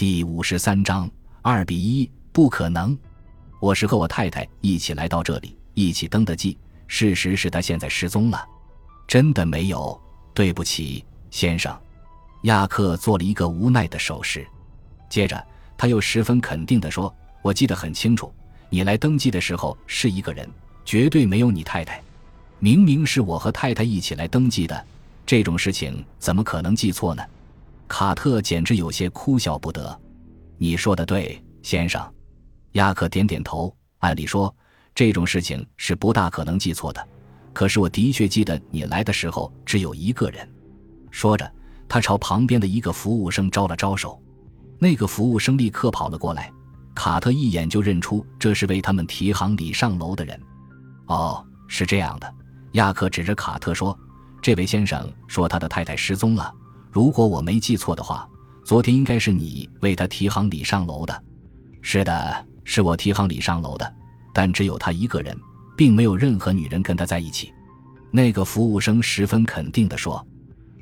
第五十三章二比一，不可能。我是和我太太一起来到这里，一起登的记。事实是他现在失踪了。真的没有，对不起，先生。亚克做了一个无奈的手势，接着他又十分肯定地说：“我记得很清楚，你来登记的时候是一个人，绝对没有你太太。明明是我和太太一起来登记的，这种事情怎么可能记错呢？”卡特简直有些哭笑不得。你说的对，先生。亚克点点头。按理说，这种事情是不大可能记错的。可是我的确记得你来的时候只有一个人。说着，他朝旁边的一个服务生招了招手。那个服务生立刻跑了过来。卡特一眼就认出这是为他们提行李上楼的人。哦，是这样的。亚克指着卡特说：“这位先生说他的太太失踪了。”如果我没记错的话，昨天应该是你为他提行李上楼的。是的，是我提行李上楼的，但只有他一个人，并没有任何女人跟他在一起。那个服务生十分肯定地说。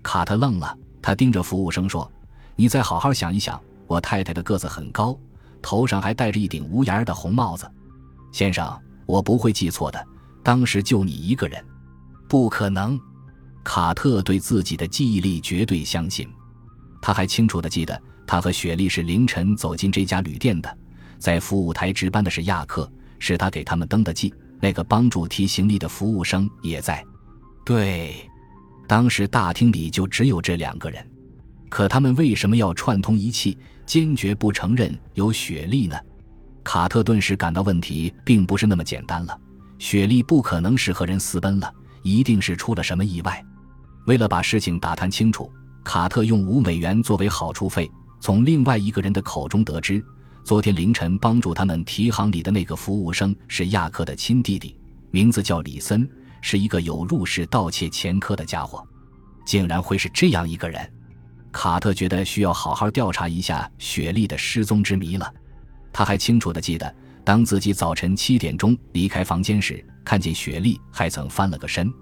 卡特愣了，他盯着服务生说：“你再好好想一想，我太太的个子很高，头上还戴着一顶无檐的红帽子。先生，我不会记错的，当时就你一个人，不可能。”卡特对自己的记忆力绝对相信，他还清楚地记得，他和雪莉是凌晨走进这家旅店的，在服务台值班的是亚克，是他给他们登的记。那个帮助提行李的服务生也在。对，当时大厅里就只有这两个人，可他们为什么要串通一气，坚决不承认有雪莉呢？卡特顿时感到问题并不是那么简单了。雪莉不可能是和人私奔了，一定是出了什么意外。为了把事情打探清楚，卡特用五美元作为好处费，从另外一个人的口中得知，昨天凌晨帮助他们提行李的那个服务生是亚克的亲弟弟，名字叫李森，是一个有入室盗窃前科的家伙。竟然会是这样一个人，卡特觉得需要好好调查一下雪莉的失踪之谜了。他还清楚地记得，当自己早晨七点钟离开房间时，看见雪莉还曾翻了个身。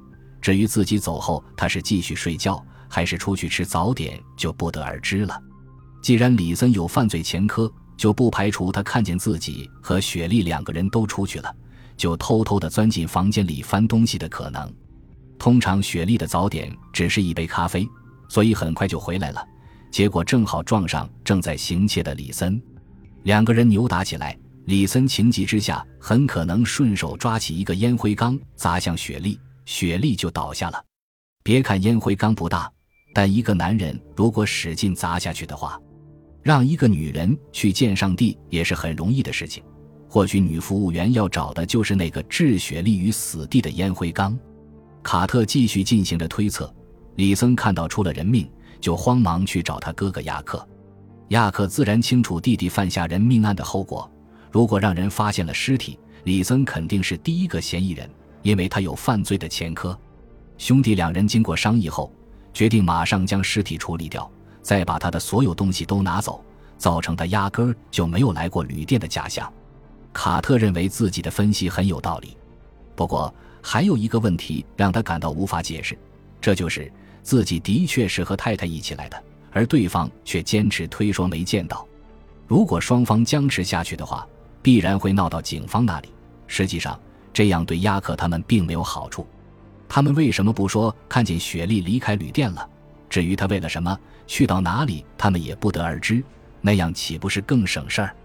至于自己走后，他是继续睡觉还是出去吃早点，就不得而知了。既然李森有犯罪前科，就不排除他看见自己和雪莉两个人都出去了，就偷偷地钻进房间里翻东西的可能。通常雪莉的早点只是一杯咖啡，所以很快就回来了。结果正好撞上正在行窃的李森，两个人扭打起来。李森情急之下，很可能顺手抓起一个烟灰缸砸向雪莉。雪莉就倒下了。别看烟灰缸不大，但一个男人如果使劲砸下去的话，让一个女人去见上帝也是很容易的事情。或许女服务员要找的就是那个置雪莉于死地的烟灰缸。卡特继续进行着推测。李森看到出了人命，就慌忙去找他哥哥亚克。亚克自然清楚弟弟犯下人命案的后果。如果让人发现了尸体，李森肯定是第一个嫌疑人。因为他有犯罪的前科，兄弟两人经过商议后，决定马上将尸体处理掉，再把他的所有东西都拿走，造成他压根儿就没有来过旅店的假象。卡特认为自己的分析很有道理，不过还有一个问题让他感到无法解释，这就是自己的确是和太太一起来的，而对方却坚持推说没见到。如果双方僵持下去的话，必然会闹到警方那里。实际上。这样对亚克他们并没有好处。他们为什么不说看见雪莉离开旅店了？至于他为了什么去到哪里，他们也不得而知。那样岂不是更省事儿？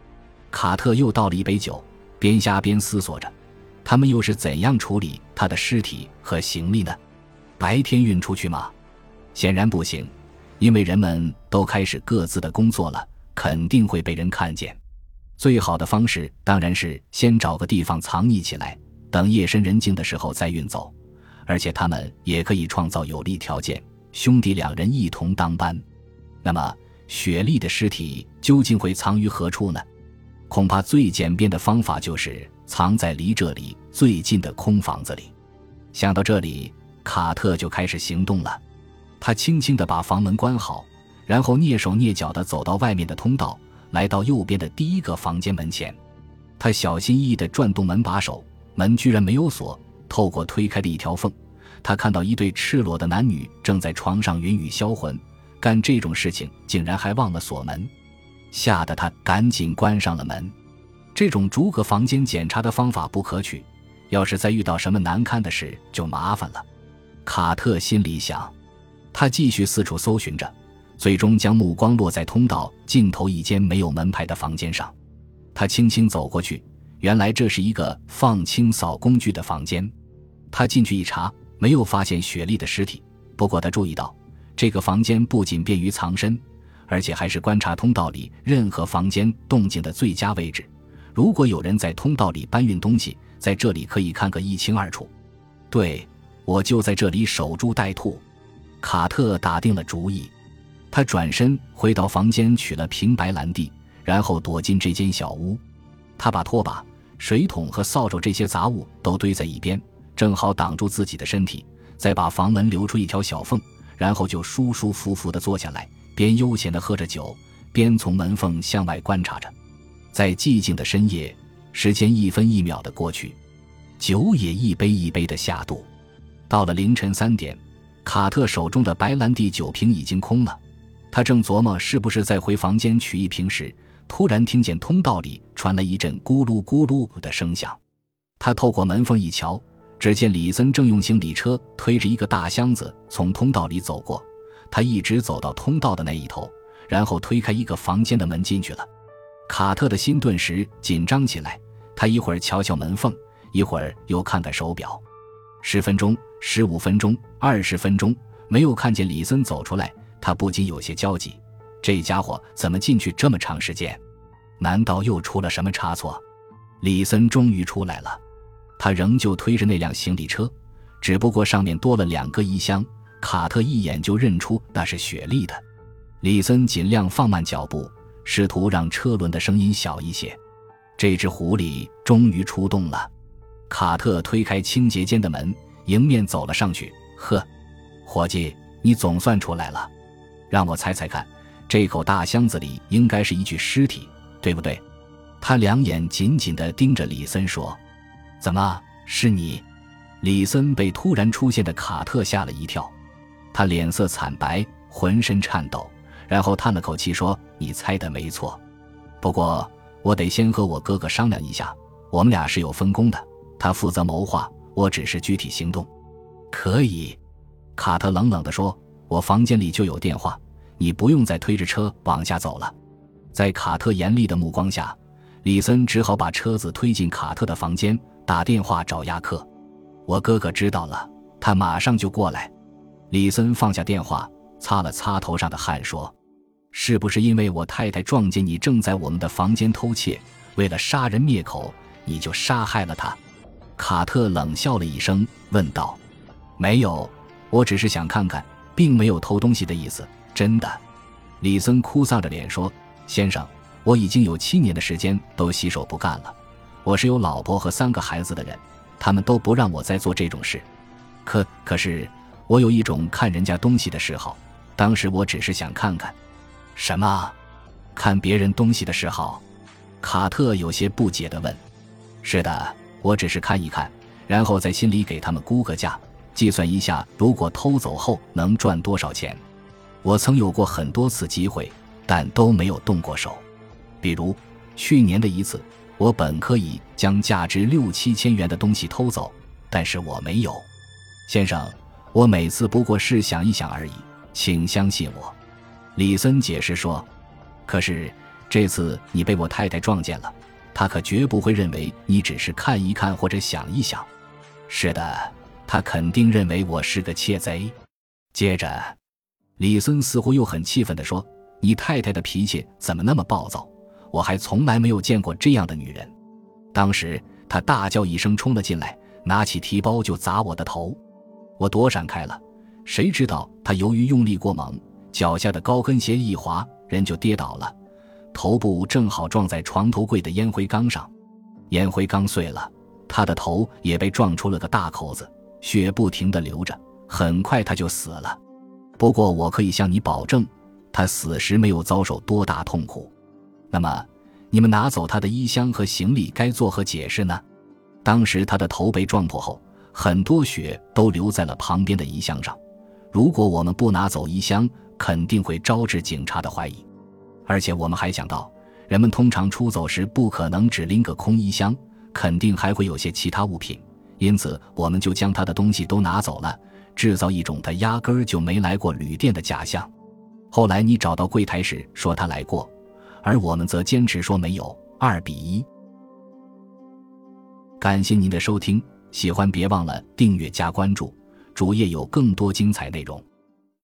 卡特又倒了一杯酒，边瞎边思索着：他们又是怎样处理他的尸体和行李呢？白天运出去吗？显然不行，因为人们都开始各自的工作了，肯定会被人看见。最好的方式当然是先找个地方藏匿起来。等夜深人静的时候再运走，而且他们也可以创造有利条件，兄弟两人一同当班。那么，雪莉的尸体究竟会藏于何处呢？恐怕最简便的方法就是藏在离这里最近的空房子里。想到这里，卡特就开始行动了。他轻轻地把房门关好，然后蹑手蹑脚地走到外面的通道，来到右边的第一个房间门前。他小心翼翼地转动门把手。门居然没有锁，透过推开的一条缝，他看到一对赤裸的男女正在床上云雨销魂。干这种事情竟然还忘了锁门，吓得他赶紧关上了门。这种逐个房间检查的方法不可取，要是再遇到什么难堪的事，就麻烦了。卡特心里想，他继续四处搜寻着，最终将目光落在通道尽头一间没有门牌的房间上。他轻轻走过去，原来这是一个放清扫工具的房间。他进去一查，没有发现雪莉的尸体。不过他注意到，这个房间不仅便于藏身，而且还是观察通道里任何房间动静的最佳位置。如果有人在通道里搬运东西，在这里可以看个一清二楚。对，我就在这里守株待兔。卡特打定了主意，他转身回到房间，取了瓶白兰地，然后躲进这间小屋。他把拖把、水桶和扫帚这些杂物都堆在一边，正好挡住自己的身体。再把房门留出一条小缝，然后就舒舒服服地坐下来，边悠闲地喝着酒，边从门缝向外观察着。在寂静的深夜，时间一分一秒地过去，酒也一杯一杯地下肚。到了凌晨三点，卡特手中的白兰地酒瓶已经空了。他正琢磨是不是再回房间取一瓶时，突然听见通道里传来一阵咕噜咕噜的声响。他透过门缝一瞧，只见李森正用行李车推着一个大箱子从通道里走过。他一直走到通道的那一头，然后推开一个房间的门进去了。卡特的心顿时紧张起来，他一会儿瞧瞧门缝，一会儿又看看手表，十分钟、十五分钟、二十分钟，没有看见李森走出来，他不禁有些焦急。这家伙怎么进去这么长时间？难道又出了什么差错？李森终于出来了，他仍旧推着那辆行李车，只不过上面多了两个衣箱。卡特一眼就认出那是雪莉的。李森尽量放慢脚步。试图让车轮的声音小一些。这只狐狸终于出动了。卡特推开清洁间的门，迎面走了上去。呵，伙计，你总算出来了。让我猜猜看，这口大箱子里应该是一具尸体，对不对？他两眼紧紧地盯着李森说：“怎么是你？”李森被突然出现的卡特吓了一跳，他脸色惨白，浑身颤抖。然后叹了口气说：“你猜的没错，不过我得先和我哥哥商量一下。我们俩是有分工的，他负责谋划，我只是具体行动。”可以，卡特冷冷地说：“我房间里就有电话，你不用再推着车往下走了。”在卡特严厉的目光下，李森只好把车子推进卡特的房间，打电话找亚克。我哥哥知道了，他马上就过来。李森放下电话，擦了擦头上的汗，说。是不是因为我太太撞见你正在我们的房间偷窃，为了杀人灭口，你就杀害了她？卡特冷笑了一声，问道：“没有，我只是想看看，并没有偷东西的意思。”真的，李森哭丧着脸说：“先生，我已经有七年的时间都洗手不干了。我是有老婆和三个孩子的人，他们都不让我再做这种事。可可是，我有一种看人家东西的嗜好，当时我只是想看看。”什么？看别人东西的嗜好？卡特有些不解地问。“是的，我只是看一看，然后在心里给他们估个价，计算一下如果偷走后能赚多少钱。我曾有过很多次机会，但都没有动过手。比如去年的一次，我本可以将价值六七千元的东西偷走，但是我没有。先生，我每次不过是想一想而已，请相信我。”李森解释说：“可是这次你被我太太撞见了，她可绝不会认为你只是看一看或者想一想。是的，她肯定认为我是个窃贼。”接着，李森似乎又很气愤地说：“你太太的脾气怎么那么暴躁？我还从来没有见过这样的女人。”当时他大叫一声冲了进来，拿起提包就砸我的头，我躲闪开了。谁知道他由于用力过猛。脚下的高跟鞋一滑，人就跌倒了，头部正好撞在床头柜的烟灰缸上，烟灰缸碎了，他的头也被撞出了个大口子，血不停地流着，很快他就死了。不过我可以向你保证，他死时没有遭受多大痛苦。那么，你们拿走他的衣箱和行李该作何解释呢？当时他的头被撞破后，很多血都留在了旁边的衣箱上，如果我们不拿走衣箱，肯定会招致警察的怀疑，而且我们还想到，人们通常出走时不可能只拎个空衣箱，肯定还会有些其他物品，因此我们就将他的东西都拿走了，制造一种他压根儿就没来过旅店的假象。后来你找到柜台时说他来过，而我们则坚持说没有。二比一。感谢您的收听，喜欢别忘了订阅加关注，主页有更多精彩内容。